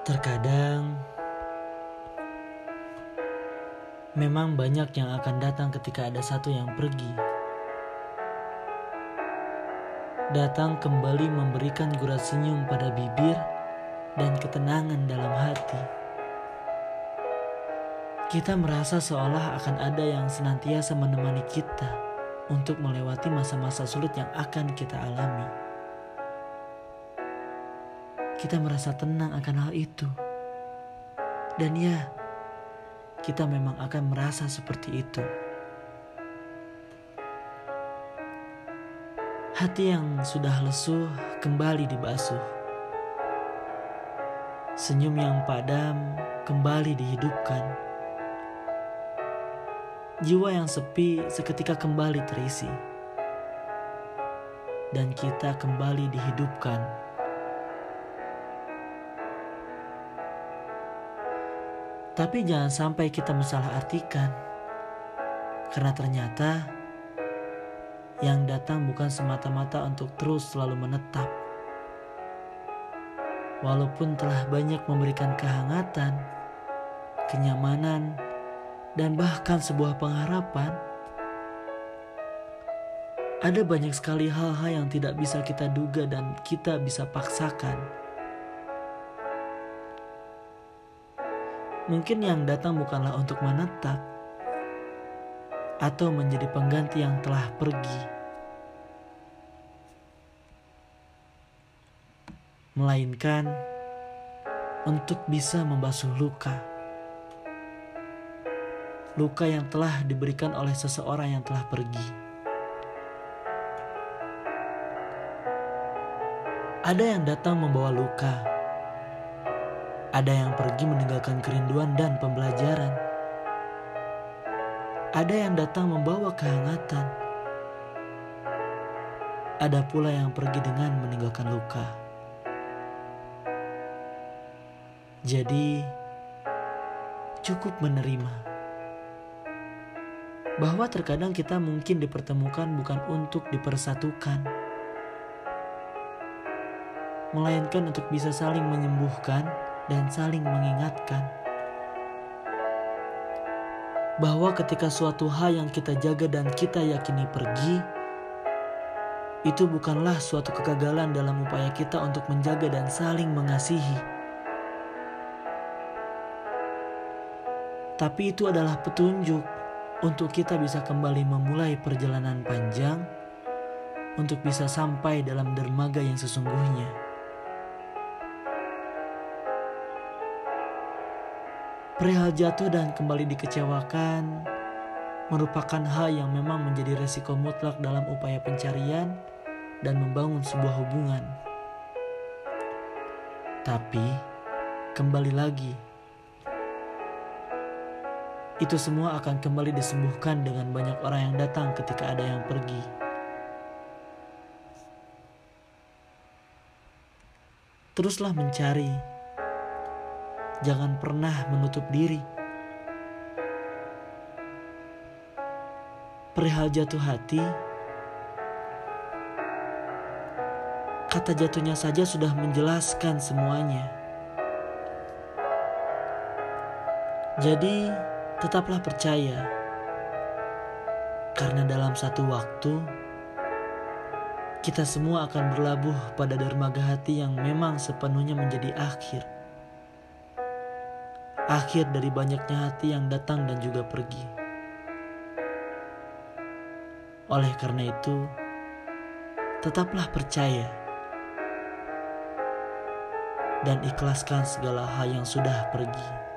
Terkadang memang banyak yang akan datang ketika ada satu yang pergi. Datang kembali memberikan gurat senyum pada bibir dan ketenangan dalam hati. Kita merasa seolah akan ada yang senantiasa menemani kita untuk melewati masa-masa sulit yang akan kita alami kita merasa tenang akan hal itu. Dan ya, kita memang akan merasa seperti itu. Hati yang sudah lesuh kembali dibasuh. Senyum yang padam kembali dihidupkan. Jiwa yang sepi seketika kembali terisi. Dan kita kembali dihidupkan Tapi jangan sampai kita mensalah artikan. Karena ternyata yang datang bukan semata-mata untuk terus selalu menetap. Walaupun telah banyak memberikan kehangatan, kenyamanan, dan bahkan sebuah pengharapan, ada banyak sekali hal-hal yang tidak bisa kita duga dan kita bisa paksakan. Mungkin yang datang bukanlah untuk menetap atau menjadi pengganti yang telah pergi, melainkan untuk bisa membasuh luka. Luka yang telah diberikan oleh seseorang yang telah pergi. Ada yang datang membawa luka ada yang pergi meninggalkan kerinduan dan pembelajaran. Ada yang datang membawa kehangatan. Ada pula yang pergi dengan meninggalkan luka. Jadi, cukup menerima bahwa terkadang kita mungkin dipertemukan bukan untuk dipersatukan, melainkan untuk bisa saling menyembuhkan dan saling mengingatkan bahwa ketika suatu hal yang kita jaga dan kita yakini pergi, itu bukanlah suatu kegagalan dalam upaya kita untuk menjaga dan saling mengasihi. Tapi itu adalah petunjuk untuk kita bisa kembali memulai perjalanan panjang untuk bisa sampai dalam dermaga yang sesungguhnya. Perihal jatuh dan kembali dikecewakan merupakan hal yang memang menjadi resiko mutlak dalam upaya pencarian dan membangun sebuah hubungan. Tapi, kembali lagi, itu semua akan kembali disembuhkan dengan banyak orang yang datang ketika ada yang pergi. Teruslah mencari jangan pernah menutup diri. Perihal jatuh hati, kata jatuhnya saja sudah menjelaskan semuanya. Jadi, tetaplah percaya, karena dalam satu waktu kita semua akan berlabuh pada dermaga hati yang memang sepenuhnya menjadi akhir akhir dari banyaknya hati yang datang dan juga pergi. Oleh karena itu, tetaplah percaya dan ikhlaskan segala hal yang sudah pergi.